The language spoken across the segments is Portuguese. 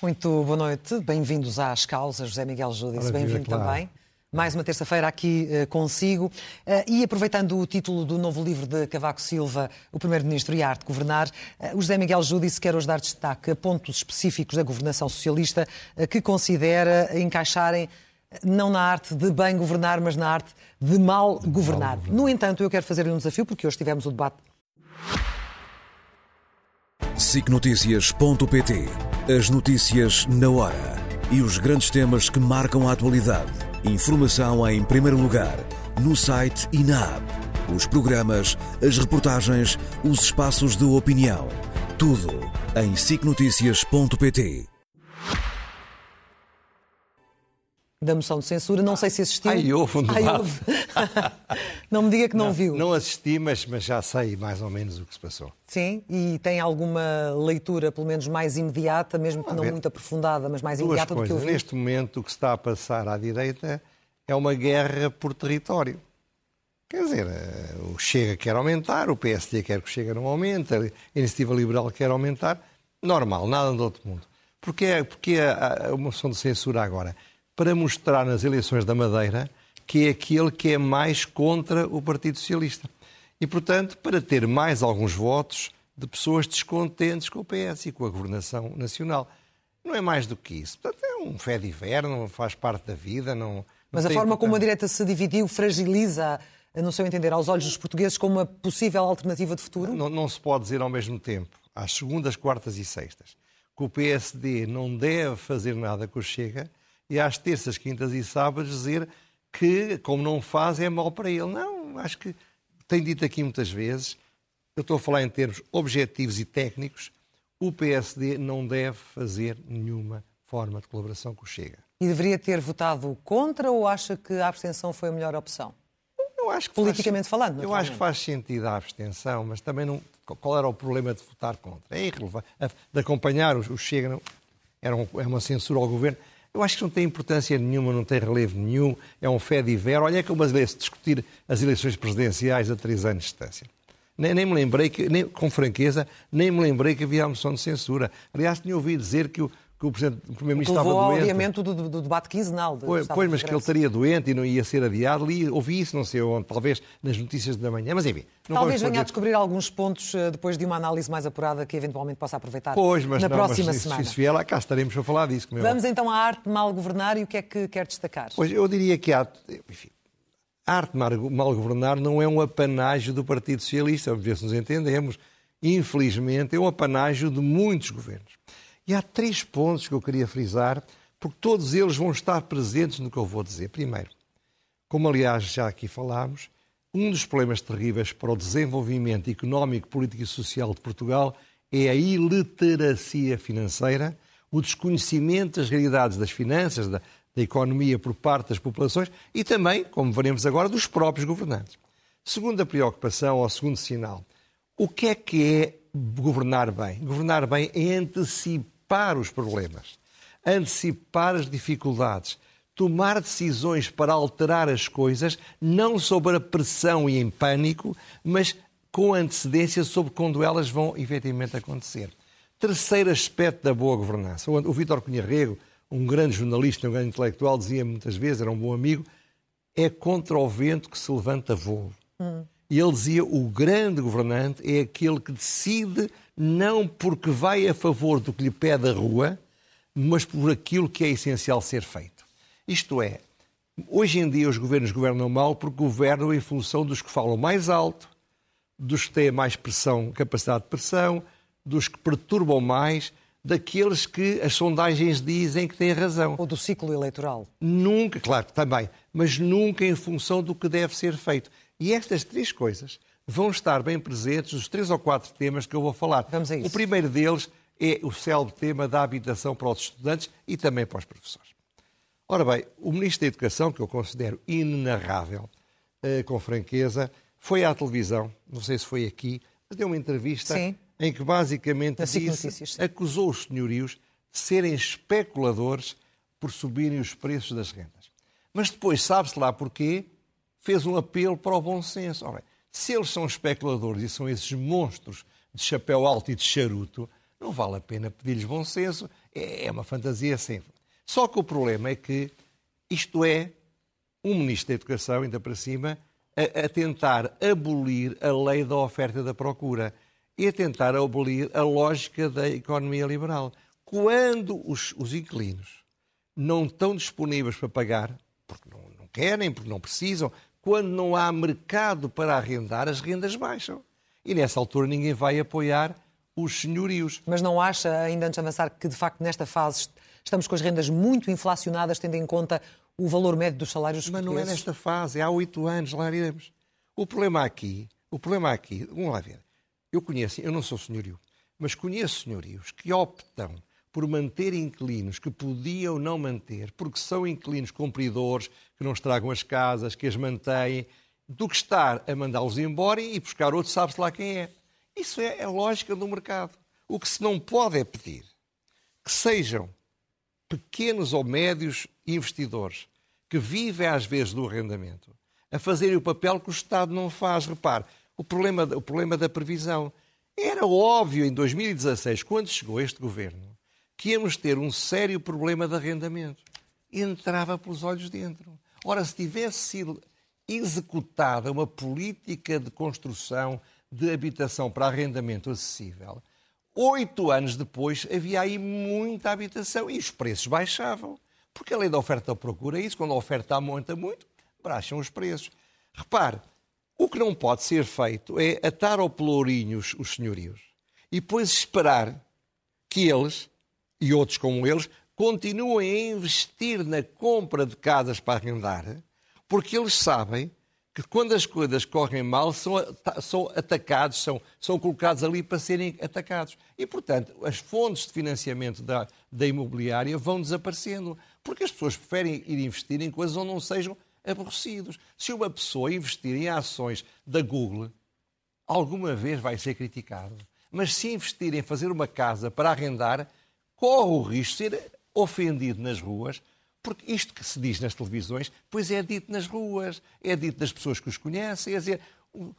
Muito boa noite, bem-vindos às causas, José Miguel Júdice, bem-vindo claro. também. Mais uma terça-feira aqui uh, consigo. Uh, e aproveitando o título do novo livro de Cavaco Silva, O Primeiro-Ministro e a Arte de Governar, uh, o José Miguel Júdice quer hoje dar destaque a pontos específicos da governação socialista que considera encaixarem não na arte de bem governar, mas na arte de mal governar. Mal governar. No entanto, eu quero fazer-lhe um desafio, porque hoje tivemos o debate. SICNotícias.pt as notícias na hora e os grandes temas que marcam a atualidade. Informação em primeiro lugar, no site e na app. Os programas, as reportagens, os espaços de opinião. Tudo em sicnoticias.pt. da moção de censura. Não sei se assistiu. Ai, houve um debate. Ai, houve. não me diga que não, não, viu. Não assisti, mas, mas já sei mais ou menos o que se passou. Sim, e tem alguma leitura, pelo menos mais imediata, mesmo que não muito aprofundada, mas mais Duas imediata coisas. do que eu vi. Neste momento, o que se está a passar à direita é uma guerra por território. Quer dizer, eh, o Chega quer aumentar, o PSD quer que o Chega não aumente, a Iniciativa Liberal quer aumentar. Normal, nada do outro mundo. Porquê, porque a, a moção de censura agora? Para mostrar nas eleições da Madeira que é aquele que é mais contra o Partido Socialista. E, portanto, para ter mais alguns votos de pessoas descontentes com o PS e com a governação nacional. Não é mais do que isso. Portanto, é um fé de inverno, faz parte da vida. Não, Mas a forma como a direita se dividiu fragiliza, no seu entender, aos olhos dos portugueses, como uma possível alternativa de futuro? Não, não se pode dizer ao mesmo tempo, às segundas, quartas e sextas, que o PSD não deve fazer nada com o Chega e às terças, quintas e sábados dizer que, como não faz, é mal para ele. Não, acho que tenho dito aqui muitas vezes, eu estou a falar em termos objetivos e técnicos, o PSD não deve fazer nenhuma forma de colaboração com o Chega. E deveria ter votado contra ou acha que a abstenção foi a melhor opção? Eu acho que Politicamente faz, falando. Eu acho que faz sentido a abstenção, mas também não. Qual era o problema de votar contra? É irrelevante. De acompanhar o Chega era é uma censura ao governo. Eu acho que não tem importância nenhuma, não tem relevo nenhum, é um fé de ver. Olha é que uma vez discutir as eleições presidenciais a três anos de distância. Nem, nem me lembrei, que, nem, com franqueza, nem me lembrei que havia a moção de censura. Aliás, tinha ouvido dizer que o, que o, o Primeiro-Ministro estava doente. Levou adiamento do, do, debate quinzenal. De, pois, pois mas que ele estaria doente e não ia ser adiado. Li, ouvi isso, não sei onde, talvez nas notícias da manhã, mas enfim. Talvez venha a descobrir alguns pontos eh, depois de uma análise mais apurada que eventualmente possa aproveitar pois, mas na não, próxima mas, semana. Se, se vier lá cá, estaremos a falar disso. É Vamos então à arte de mal governar e o que é que quer destacar? Pois, eu diria que arte, enfim, a arte de mal governar não é um apanágio do Partido Socialista, vamos ver se nos entendemos. Infelizmente, é um apanágio de muitos governos. E há três pontos que eu queria frisar, porque todos eles vão estar presentes no que eu vou dizer. Primeiro, como aliás já aqui falámos, um dos problemas terríveis para o desenvolvimento económico, político e social de Portugal é a iliteracia financeira, o desconhecimento das realidades das finanças, da, da economia por parte das populações e também, como veremos agora, dos próprios governantes. Segunda preocupação, ou segundo sinal, o que é que é governar bem? Governar bem é antecipar antecipar os problemas, antecipar as dificuldades, tomar decisões para alterar as coisas, não sob a pressão e em pânico, mas com antecedência sobre quando elas vão efetivamente acontecer. Terceiro aspecto da boa governança. O Vítor Cunha Rego, um grande jornalista, um grande intelectual, dizia muitas vezes, era um bom amigo, é contra o vento que se levanta voo. Hum. E ele dizia: o grande governante é aquele que decide não porque vai a favor do que lhe pede a rua, mas por aquilo que é essencial ser feito. Isto é, hoje em dia os governos governam mal porque governam em função dos que falam mais alto, dos que têm mais pressão, capacidade de pressão, dos que perturbam mais, daqueles que as sondagens dizem que têm razão. Ou do ciclo eleitoral. Nunca, claro, também, mas nunca em função do que deve ser feito. E estas três coisas vão estar bem presentes os três ou quatro temas que eu vou falar. Vamos a isso. O primeiro deles é o célebre tema da habitação para os estudantes e também para os professores. Ora bem, o Ministro da Educação, que eu considero inenarrável, eh, com franqueza, foi à televisão, não sei se foi aqui, mas deu uma entrevista sim. em que basicamente disse, acusou os senhorios de serem especuladores por subirem os preços das rendas. Mas depois, sabe-se lá porquê, fez um apelo para o bom senso. Ora, se eles são especuladores e são esses monstros de chapéu alto e de charuto, não vale a pena pedir-lhes bom senso, é, é uma fantasia sempre. Só que o problema é que isto é um Ministro da Educação, ainda para cima, a, a tentar abolir a lei da oferta e da procura e a tentar abolir a lógica da economia liberal. Quando os, os inquilinos não estão disponíveis para pagar, porque não, não querem, porque não precisam, quando não há mercado para arrendar, as rendas baixam. E nessa altura ninguém vai apoiar os senhorios. Mas não acha, ainda antes de avançar, que de facto nesta fase estamos com as rendas muito inflacionadas, tendo em conta o valor médio dos salários Mas não é nesta fase, é há oito anos, lá iremos. O problema aqui, o problema aqui, vamos lá ver, eu conheço, eu não sou senhorio, mas conheço senhorios que optam por manter inquilinos que podiam não manter, porque são inquilinos cumpridores, que não estragam as casas, que as mantêm, do que estar a mandá-los embora e buscar outro, sabe-se lá quem é. Isso é a lógica do mercado. O que se não pode é pedir que sejam pequenos ou médios investidores que vivem às vezes do arrendamento a fazerem o papel que o Estado não faz. Repare, o problema, o problema da previsão. Era óbvio em 2016, quando chegou este governo, que íamos ter um sério problema de arrendamento. Entrava pelos olhos dentro. Ora, se tivesse sido executada uma política de construção de habitação para arrendamento acessível, oito anos depois havia aí muita habitação e os preços baixavam. Porque a lei da oferta procura isso, quando a oferta aumenta muito, baixam os preços. Repare, o que não pode ser feito é atar ao pelourinho os senhorios e depois esperar que eles e outros como eles continuem a investir na compra de casas para arrendar, porque eles sabem que quando as coisas correm mal são, são atacados, são, são colocados ali para serem atacados. E, portanto, as fontes de financiamento da, da imobiliária vão desaparecendo, porque as pessoas preferem ir investir em coisas onde não sejam aborrecidos. Se uma pessoa investir em ações da Google, alguma vez vai ser criticado. Mas se investir em fazer uma casa para arrendar, corre o risco de ser ofendido nas ruas, porque isto que se diz nas televisões, pois é dito nas ruas, é dito das pessoas que os conhecem. É dizer,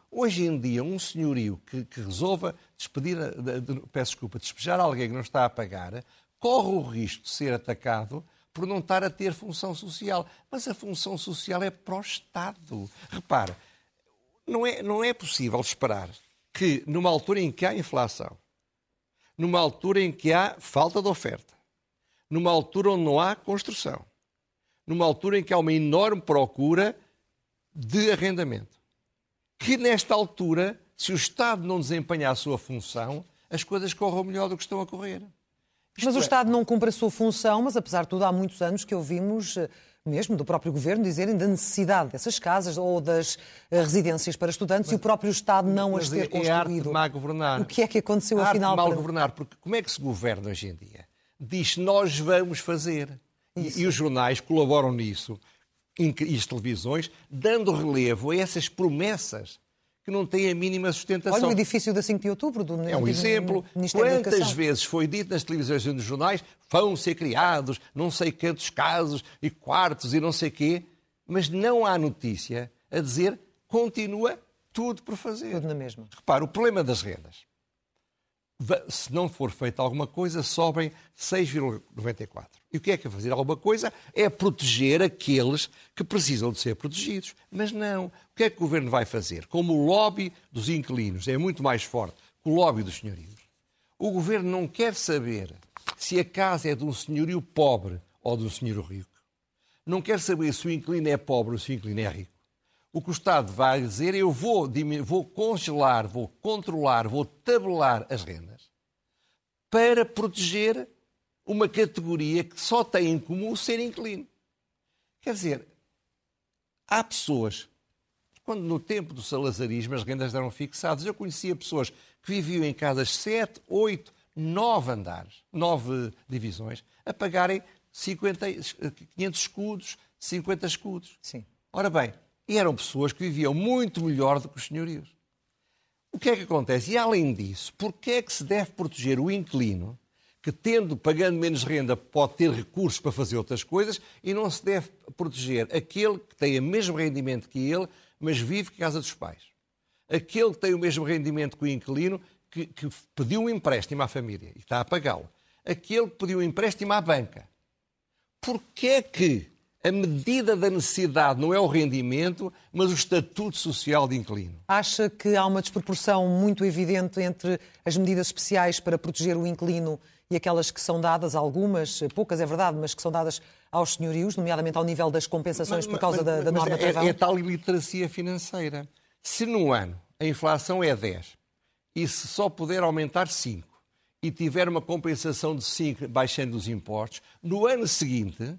hoje em dia, um senhorio que, que resolva despedir, de, de, peço desculpa, despejar alguém que não está a pagar, corre o risco de ser atacado por não estar a ter função social. Mas a função social é para o Estado. Repara, não é, não é possível esperar que, numa altura em que há inflação, numa altura em que há falta de oferta, numa altura onde não há construção, numa altura em que há uma enorme procura de arrendamento. Que nesta altura, se o Estado não desempenhar a sua função, as coisas corram melhor do que estão a correr. Isto mas o é... Estado não cumpre a sua função, mas apesar de tudo, há muitos anos que ouvimos eh, mesmo do próprio governo dizerem da necessidade dessas casas ou das eh, residências para estudantes mas, e o próprio Estado não as ter é construído. É arte de má governar. O que é que aconteceu a afinal? Arte de mal governar, porque como é que se governa hoje em dia? Diz nós vamos fazer. E, e, os jornais colaboram nisso, e as televisões, dando relevo a essas promessas que não têm a mínima sustentação. Olha o edifício da 5 de outubro do É um exemplo. Quantas vezes foi dito nas televisões e nos jornais vão ser criados não sei quantos casos e quartos e não sei quê, mas não há notícia a dizer continua tudo por fazer. Tudo na mesma. Repara, o problema das rendas. Se não for feita alguma coisa, sobem 6,94. E o que é que é fazer alguma coisa? É proteger aqueles que precisam de ser protegidos. Mas não. O que é que o governo vai fazer? Como o lobby dos inquilinos é muito mais forte que o lobby dos senhorios, o governo não quer saber se a casa é de um senhorio pobre ou de um senhor rico. Não quer saber se o inquilino é pobre ou se o inquilino é rico. O que o Estado vai dizer é eu vou, vou congelar, vou controlar, vou tabelar as rendas para proteger uma categoria que só tem em comum ser inquilino. Quer dizer, há pessoas, quando no tempo do salazarismo as rendas eram fixadas, eu conhecia pessoas que viviam em casas 7, 8, 9 andares, 9 divisões, a pagarem 50, 500 escudos, 50 escudos. Sim. Ora bem, eram pessoas que viviam muito melhor do que os senhorios. O que é que acontece? E além disso, porquê é que se deve proteger o inquilino que tendo, pagando menos renda, pode ter recursos para fazer outras coisas e não se deve proteger aquele que tem o mesmo rendimento que ele, mas vive em casa dos pais. Aquele que tem o mesmo rendimento que o inquilino, que, que pediu um empréstimo à família e está a pagá-lo. Aquele que pediu um empréstimo à banca. Porquê é que a medida da necessidade não é o rendimento, mas o estatuto social de inquilino. Acha que há uma desproporção muito evidente entre as medidas especiais para proteger o inquilino e aquelas que são dadas, algumas, poucas é verdade, mas que são dadas aos senhorios, nomeadamente ao nível das compensações mas, por causa mas, da, da norma é, é tal iliteracia financeira. Se num ano a inflação é 10 e se só puder aumentar 5 e tiver uma compensação de 5 baixando os impostos, no ano seguinte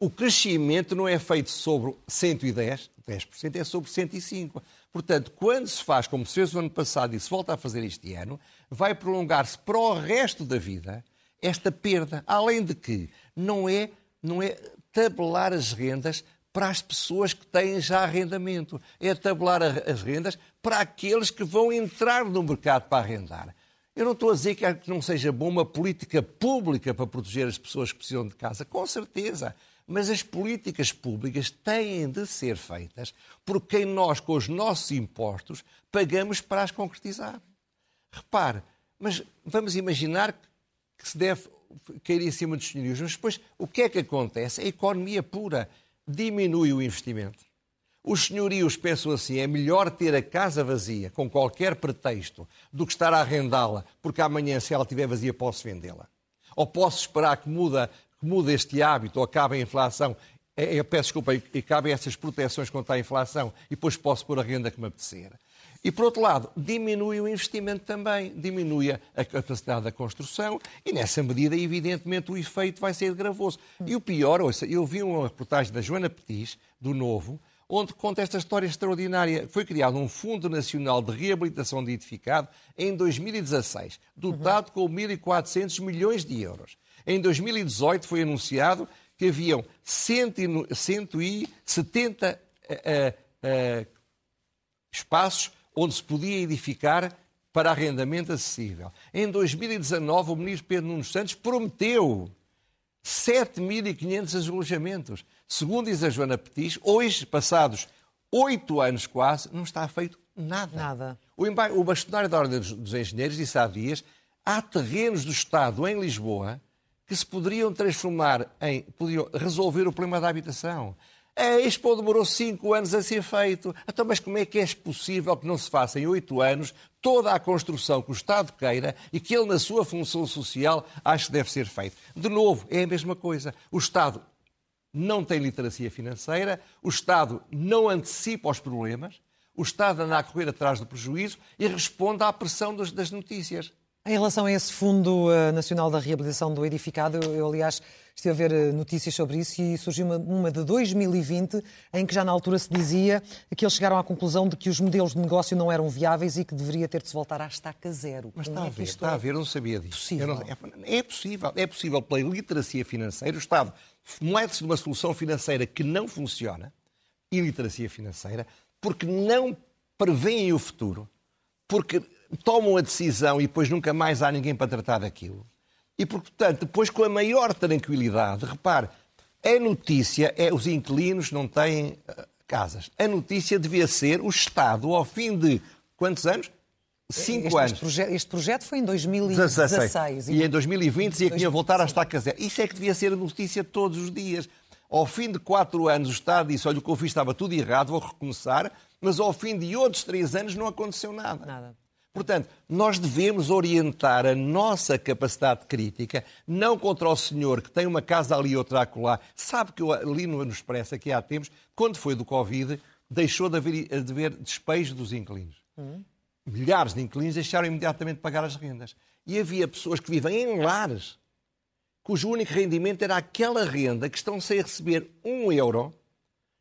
o crescimento não é feito sobre 110, 10%, é sobre 105. Portanto, quando se faz como se fez o ano passado e se volta a fazer este ano, vai prolongar-se para o resto da vida esta perda. Além de que não é, não é tabelar as rendas para as pessoas que têm já arrendamento, é tabelar as rendas para aqueles que vão entrar no mercado para arrendar. Eu não estou a dizer que não seja bom uma política pública para proteger as pessoas que precisam de casa, com certeza. Mas as políticas públicas têm de ser feitas por quem nós, com os nossos impostos, pagamos para as concretizar. Repare, mas vamos imaginar que se deve cair em cima dos senhorios, mas depois o que é que acontece? A economia pura diminui o investimento. Os senhorios pensam assim: é melhor ter a casa vazia, com qualquer pretexto, do que estar a arrendá-la, porque amanhã, se ela estiver vazia, posso vendê-la. Ou posso esperar que muda que muda este hábito ou acabe a inflação, é, eu peço desculpa, e cabem essas proteções contra a inflação e depois posso pôr a renda que me apetecer. E, por outro lado, diminui o investimento também, diminui a capacidade da construção e, nessa medida, evidentemente, o efeito vai ser gravoso. E o pior, ouça, eu vi uma reportagem da Joana Petis, do Novo, onde conta esta história extraordinária. Foi criado um Fundo Nacional de Reabilitação de Edificado em 2016, dotado uhum. com 1.400 milhões de euros. Em 2018 foi anunciado que haviam 170 uh, uh, espaços onde se podia edificar para arrendamento acessível. Em 2019, o ministro Pedro Nuno Santos prometeu 7.500 alojamentos. Segundo diz a Joana Petis, hoje, passados oito anos quase, não está feito nada. Nada. O, o bastonário da Ordem dos Engenheiros disse há dias há terrenos do Estado em Lisboa que se poderiam transformar em. podiam resolver o problema da habitação. A Expo demorou cinco anos a ser feito. Então, mas como é que é possível que não se faça em oito anos toda a construção que o Estado queira e que ele, na sua função social, acha que deve ser feito? De novo, é a mesma coisa. O Estado não tem literacia financeira, o Estado não antecipa os problemas, o Estado anda a correr atrás do prejuízo e responde à pressão das notícias. Em relação a esse Fundo eh, Nacional da Reabilitação do Edificado, eu, aliás, estive a ver eh, notícias sobre isso e surgiu uma, uma, de 2020, em que já na altura se dizia que eles chegaram à conclusão de que os modelos de negócio não eram viáveis e que deveria ter de se voltar à estaca zero. Mas está é a ver, está é? a ver, eu não sabia disso. Possível. Não, é, é, possível, é possível pela iliteracia financeira, o Estado moede-se de uma solução financeira que não funciona, iliteracia financeira, porque não prevêem o futuro, porque tomam a decisão e depois nunca mais há ninguém para tratar daquilo. E, portanto, depois com a maior tranquilidade, repare, a notícia é os inquilinos não têm uh, casas. A notícia devia ser o Estado, ao fim de quantos anos? Cinco este, anos. Este, proje este, projeto foi em 2016. 16. E em 2020 dizia que ia voltar à estaca zero. Isso é que devia ser a notícia todos os dias. Ao fim de quatro anos, o Estado disse: olha, o que eu fiz estava tudo errado, vou recomeçar. Mas ao fim de outros três anos não aconteceu nada. Nada. Portanto, nós devemos orientar a nossa capacidade crítica, não contra o senhor que tem uma casa ali e outra acolá. Sabe que eu li no Expresso aqui há tempos, quando foi do Covid, deixou de haver, de haver despejo dos inquilinos. Milhares de inquilinos deixaram imediatamente de pagar as rendas. E havia pessoas que vivem em lares, cujo único rendimento era aquela renda que estão sem receber um euro,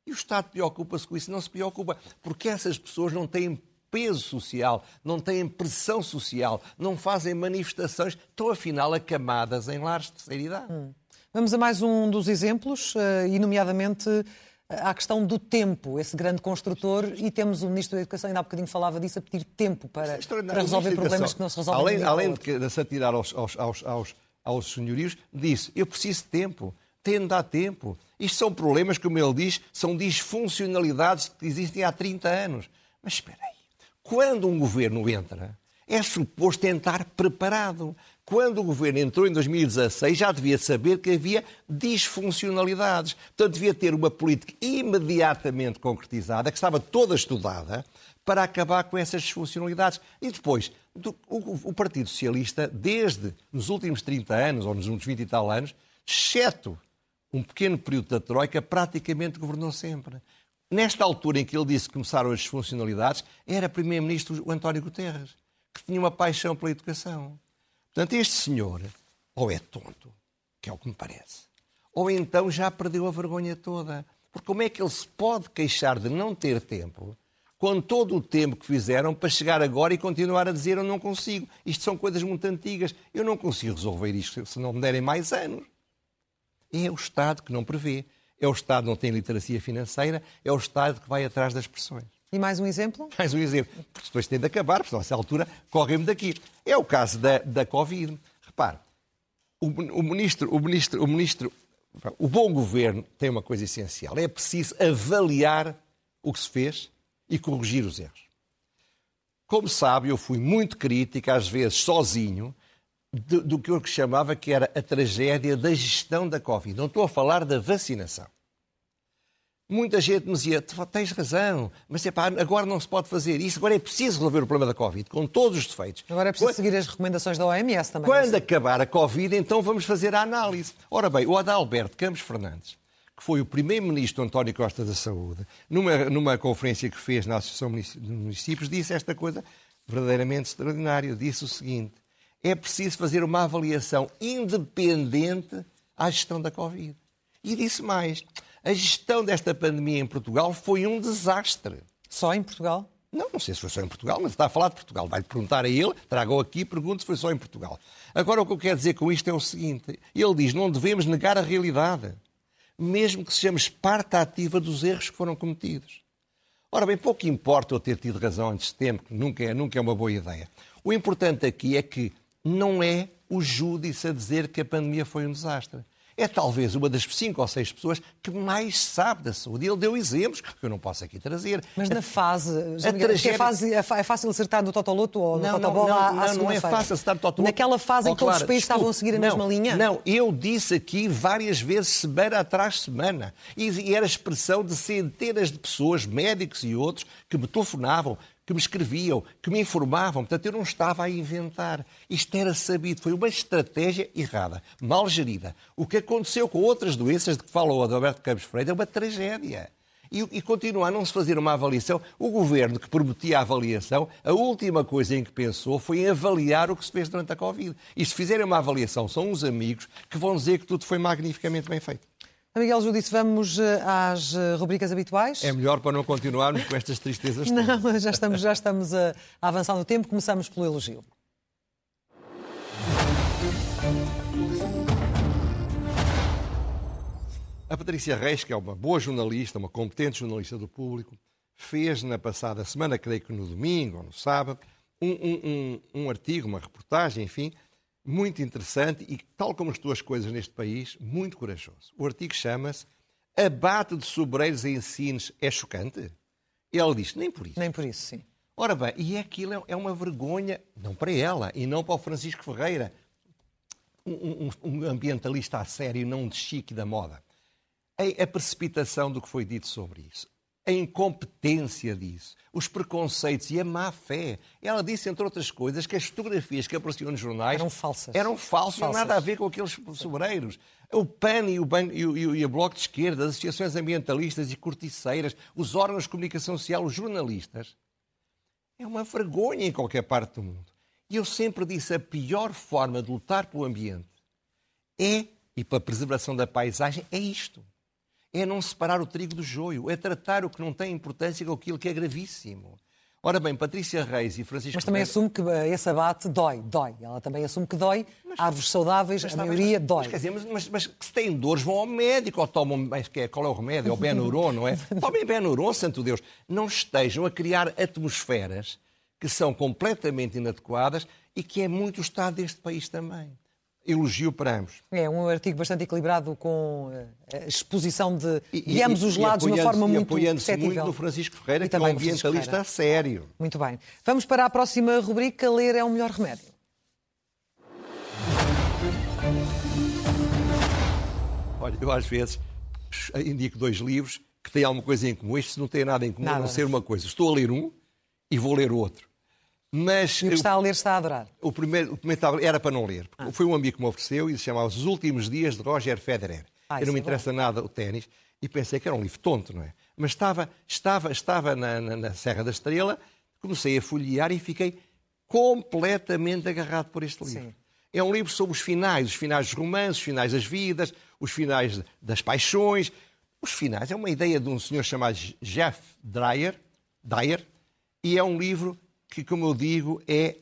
e o Estado preocupa-se com isso. Não se preocupa, porque essas pessoas não têm peso social, não têm pressão social, não fazem manifestações, estão afinal acamadas em lares de terceira idade. Hum. Vamos a mais um dos exemplos, eh, e nomeadamente eh, à questão do tempo, esse grande construtor, e temos o Ministro da Educação, ainda há bocadinho falava disso, a pedir tempo para, para resolver problemas que não se resolvem. Além, além de, de se atirar aos, aos, aos, aos senhorios, disse: Eu preciso de tempo, tem de dar tempo. Isto são problemas, como ele diz, são disfuncionalidades que existem há 30 anos. Mas espera aí, quando um governo entra, é suposto estar preparado. Quando o governo entrou em 2016, já devia saber que havia disfuncionalidades. Portanto, devia ter uma política imediatamente concretizada, que estava toda estudada, para acabar com essas disfuncionalidades. E depois, o, Partido Socialista, desde nos últimos 30 anos, ou nos últimos 20 e tal anos, exceto um pequeno período da Troika, praticamente governou sempre. Nesta altura em que ele disse que começaram as disfuncionalidades, era Primeiro-Ministro o António Guterres, que tinha uma paixão pela educação. Portanto, este senhor, ou é tonto, que é o que me parece, ou então já perdeu a vergonha toda. Porque como é que ele se pode queixar de não ter tempo, com todo o tempo que fizeram para chegar agora e continuar a dizer eu não consigo? Isto são coisas muito antigas. Eu não consigo resolver isto se não me derem mais anos. É o Estado que não prevê. É o Estado que não tem literacia financeira. É o Estado que vai atrás das pressões. E mais um exemplo? Mais um exemplo. Porque depois tem de acabar, porque a essa altura correm-me daqui. É o caso da, da Covid. Repare, o, o, ministro, o, ministro, o ministro, o bom governo tem uma coisa essencial. É preciso avaliar o que se fez e corrigir os erros. Como sabe, eu fui muito crítico, às vezes sozinho, do, do que eu chamava que era a tragédia da gestão da Covid. Não estou a falar da vacinação. Muita gente me dizia, tens razão, mas epá, agora não se pode fazer isso, agora é preciso resolver o problema da Covid, com todos os defeitos. Agora é preciso quando, seguir as recomendações da OMS também. Quando acabar a Covid, então vamos fazer a análise. Ora bem, o Adalberto Campos Fernandes, que foi o primeiro-ministro António Costa da Saúde, numa, numa conferência que fez na Associação de Municípios, disse esta coisa verdadeiramente extraordinária. Disse o seguinte, é preciso fazer uma avaliação independente à gestão da Covid. E disse mais, a gestão desta pandemia em Portugal foi um desastre. Só em Portugal? Não, não sei se foi só em Portugal, mas está a falar de Portugal. Vai-lhe perguntar a ele, traga-o aqui e pergunte se foi só em Portugal. Agora, o que eu quero dizer com isto é o seguinte: ele diz não devemos negar a realidade, mesmo que sejamos parte ativa dos erros que foram cometidos. Ora bem, pouco importa eu ter tido razão antes de tempo, que nunca é, nunca é uma boa ideia. O importante aqui é que não é o júdice a dizer que a pandemia foi um desastre é talvez uma das cinco ou seis pessoas que mais sabe da saúde. Ele deu exemplos que eu não posso aqui trazer. Mas na fase, a tragédia... é, fase é, é fácil acertar no Totoloto ou no não, Totobola não, não, não, não é fácil acertar no Totoloto. Naquela fase oh, em que todos os países estavam a seguir a mesma linha? Não, eu disse aqui várias vezes, semana atrás semana, e era expressão de centenas de pessoas, médicos e outros, que me telefonavam, que me escreviam, que me informavam. Portanto, eu não estava a inventar. Isto era sabido. Foi uma estratégia errada, mal gerida. O que aconteceu com outras doenças de que fala o Adalberto Campos Freire é uma tragédia. E, e a não se fazer uma avaliação. O governo que prometia a avaliação, a última coisa em que pensou foi em avaliar o que se fez durante a Covid. E se fizerem uma avaliação, são uns amigos que vão dizer que tudo foi magnificamente bem feito. Miguel Judice, vamos eh, às eh, rubricas habituais. É melhor para não continuarmos com estas tristezas todas. Não, já estamos, já estamos a, a avançar no tempo. Começamos pelo elogio. A Patrícia Reis, que é uma boa jornalista, uma competente jornalista do público, fez na passada semana, creio que no domingo ou no sábado, um, um, um, um artigo, uma reportagem, enfim, muito interessante e, tal como as tuas coisas neste país, muito corajoso. O artigo chama-se Abate de sobreiros em ensinos é chocante? Ele diz, nem por isso. Nem por isso, sim. Ora bem, e aquilo é uma vergonha, não para ela e não para o Francisco Ferreira, um, um, um ambientalista a sério, não de chique da moda. A, a precipitação do que foi dito sobre isso a incompetência disso, os preconceitos e a má fé. Ela disse, entre outras coisas, que as fotografias que apareciam nos jornais eram falsas. Eram falsas, não nada a ver com aqueles sobreiros. O PAN e o, Ban e, o, e o Bloco de Esquerda, as associações ambientalistas e corticeiras, os órgãos de comunicação social, os jornalistas. É uma vergonha em qualquer parte do mundo. E eu sempre disse, a pior forma de lutar pelo ambiente é, e pela preservação da paisagem, é isto é não separar o trigo do joio, é tratar o que não tem importância com aquilo que é gravíssimo. Ora bem, Patrícia Reis e Francisco Mas também assume que eh, esse abate dói, dói. Ela também assume que dói. Mas, Árvores saudáveis, a maioria mas, dói. Mas, quer dizer, mas, mas, se têm dores, vão ao médico ou tomam, que é, qual é o remédio? É o Benuron, não é? Tomem Benuron, santo Deus. Não estejam a criar atmosferas que são completamente inadequadas e que é muito o estado deste país também elogio para ambos. É um artigo bastante equilibrado com eh, a exposição de, de ambos os lados de uma forma muito perceptível. muito no Francisco Ferreira, e que é um ambientalista sério. Muito bem. Vamos para a próxima rubrica, ler é o melhor remédio. Olha, eu às vezes indico dois livros que têm alguma coisa em comum. Estes não têm nada em comum, nada. a não ser uma coisa. Estou a ler um e vou ler o outro. Mas, e o que está a ler está a adorar. O primeiro, o primeiro era para não ler. Ah. Foi um amigo que me ofereceu e se chamava Os Últimos Dias de Roger Federer. Ah, eu não me é interessa bom. nada o ténis e pensei que era um livro tonto, não é? Mas estava, estava, estava na, na, na Serra da Estrela, comecei a folhear e fiquei completamente agarrado por este livro. Sim. É um livro sobre os finais, os finais dos romances, os finais das vidas, os finais das paixões. Os finais é uma ideia de um senhor chamado Jeff Dyer, Dyer e é um livro que, como eu digo, é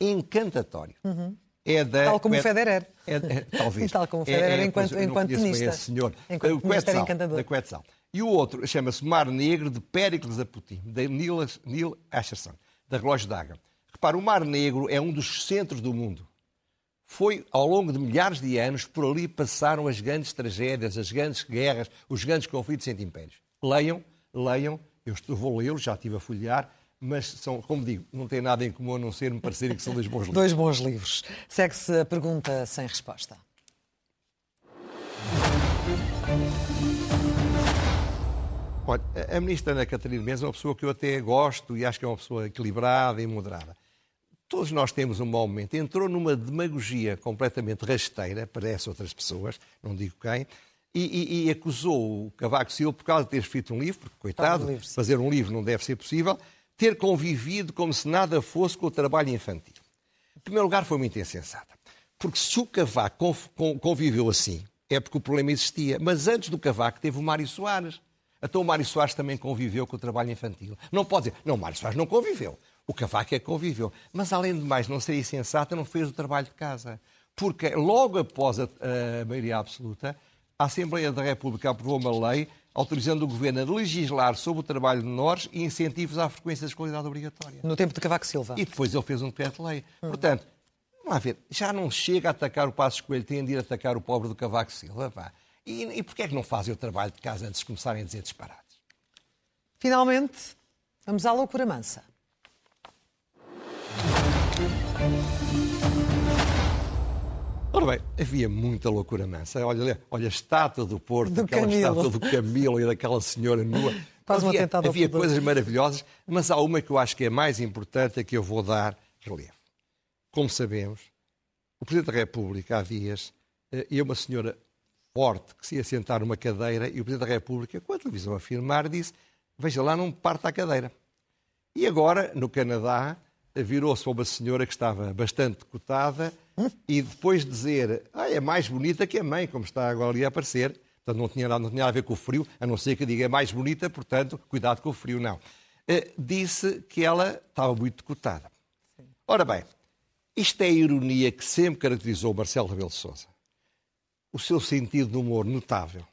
encantatório. Uhum. É da, Tal como o Federer. É, é, talvez. Tal como o Federer, é, é, enquanto, enquanto tenista. Esse senhor. Enquanto o Quetzal, encantador. Da Quetzal. E o outro chama-se Mar Negro, de Péricles Aputim, de Neil, Neil Asherson, da Relógio d'Água. Repara, o Mar Negro é um dos centros do mundo. Foi, ao longo de milhares de anos, por ali passaram as grandes tragédias, as grandes guerras, os grandes conflitos entre impérios. Leiam, leiam, eu estou, vou lê-los, já estive a folhear, mas são, como digo, não têm nada em comum a não ser me parecerem que são dois bons livros. Dois bons livros. Segue-se a pergunta sem resposta. Olha, a ministra Ana Catarina Mendes é uma pessoa que eu até gosto e acho que é uma pessoa equilibrada e moderada. Todos nós temos um mau momento. Entrou numa demagogia completamente rasteira, parece outras pessoas, não digo quem, e, e, e acusou o Cavaco Silva por causa de ter escrito um livro, porque, coitado, livro, fazer um livro não deve ser possível, ter convivido como se nada fosse com o trabalho infantil. Em primeiro lugar, foi muito insensata. Porque se o Cavaco conviveu assim, é porque o problema existia. Mas antes do Cavaco teve o Mário Soares. Então o Mário Soares também conviveu com o trabalho infantil. Não pode dizer, não, o Mário Soares não conviveu. O Cavaco é que conviveu. Mas, além de mais, não ser insensata, não fez o trabalho de casa. Porque logo após a, a maioria absoluta, a Assembleia da República aprovou uma lei autorizando o Governo a legislar sobre o trabalho de menores e incentivos à frequência de escolaridade obrigatória. No tempo de Cavaco Silva. E depois ele fez um decreto-lei. Hum. Portanto, vamos lá ver, já não chega a atacar o Passo Coelho, tem de ir atacar o pobre do Cavaco Silva. Pá. E, e porquê é que não fazem o trabalho de casa antes de começarem a dizer disparados? Finalmente, vamos à loucura mansa. Ora bem, havia muita loucura mansa. Olha, olha a estátua do Porto, do aquela Camilo. estátua do Camilo e daquela senhora nua. havia, havia coisas maravilhosas, mas há uma que eu acho que é mais importante, a que eu vou dar relevo. Como sabemos, o Presidente da República há dias eh, e uma senhora forte que se ia sentar numa cadeira e o Presidente da República, com a televisão a filmar, disse: Veja lá, não parta a cadeira. E agora, no Canadá, virou-se para uma senhora que estava bastante cotada e depois de dizer ah, é mais bonita que a mãe, como está agora ali a aparecer, portanto não tinha, não tinha nada a ver com o frio, a não ser que diga é mais bonita, portanto, cuidado com o frio, não. Uh, disse que ela estava muito cotada. Ora bem, isto é a ironia que sempre caracterizou o Marcelo Rebelo de Sousa. O seu sentido de humor notável.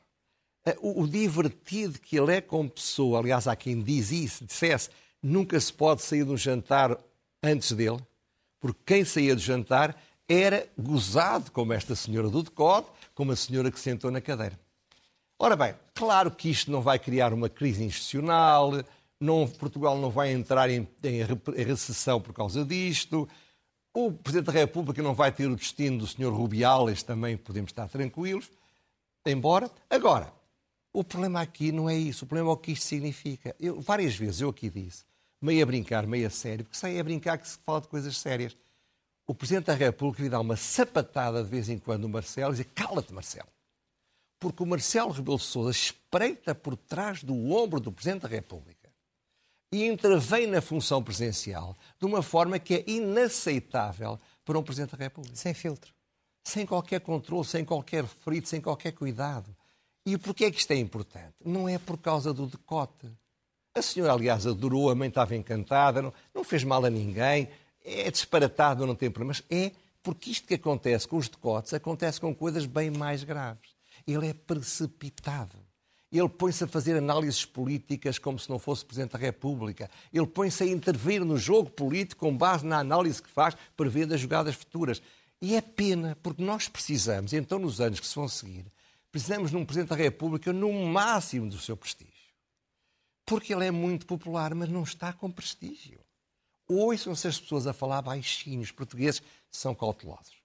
Uh, o, o divertido que ele é como pessoa, aliás, há quem diz isso, dissesse, nunca se pode sair de um jantar antes dele, porque quem saía do jantar era gozado, como esta senhora do decote, como a senhora que sentou na cadeira. Ora bem, claro que isto não vai criar uma crise institucional, não, Portugal não vai entrar em, em, em recessão por causa disto, o Presidente da República não vai ter o destino do Sr. Rubiales, também podemos estar tranquilos, embora. Agora, o problema aqui não é isso, o problema é o que isto significa. Eu, várias vezes eu aqui disse meio a brincar, meio a sério, porque sai a brincar que se fala de coisas sérias. O Presidente da República lhe dá uma sapatada de vez em quando no Marcelo e diz: Cala-te, Marcelo. Porque o Marcelo Rebelo de Sousa espreita por trás do ombro do Presidente da República e intervém na função presidencial de uma forma que é inaceitável para um Presidente da República. Sem filtro. Sem qualquer controle, sem qualquer frito, sem qualquer cuidado. E porquê é que isto é importante? Não é por causa do decote. A senhora, aliás, adorou, a mãe estava encantada, não, não fez mal a ninguém, é disparatado, não tem problemas. É porque isto que acontece com os decotes acontece com coisas bem mais graves. Ele é precipitado. Ele põe-se a fazer análises políticas como se não fosse Presidente da República. Ele põe-se a intervir no jogo político com base na análise que faz, prevendo as jogadas futuras. E é pena, porque nós precisamos, então nos anos que se vão seguir, precisamos de um Presidente da República no máximo do seu prestígio. Porque ele é muito popular, mas não está com prestígio. Ouçam-se as pessoas a falar baixinho, os portugueses são cautelosos.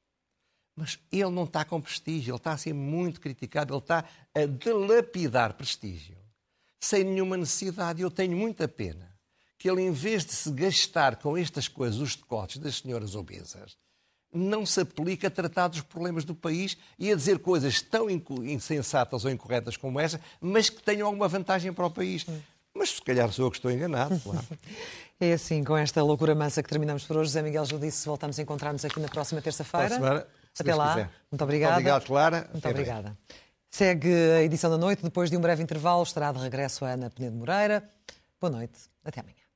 Mas ele não está com prestígio, ele está a ser muito criticado, ele está a delapidar prestígio, sem nenhuma necessidade. Eu tenho muita pena que ele, em vez de se gastar com estas coisas, os decotes das senhoras obesas, não se aplica a tratar dos problemas do país e a dizer coisas tão insensatas ou incorretas como essa, mas que tenham alguma vantagem para o país. Mas se calhar sou eu que estou enganado, claro. É assim, com esta loucura mansa que terminamos por hoje. José Miguel Judice, voltamos a encontrar-nos aqui na próxima terça-feira. Até lá. Quiser. Muito obrigada. Muito obrigado, Clara. Muito Até obrigada. Segue a edição da noite. Depois de um breve intervalo, estará de regresso a Ana Penedo Moreira. Boa noite. Até amanhã.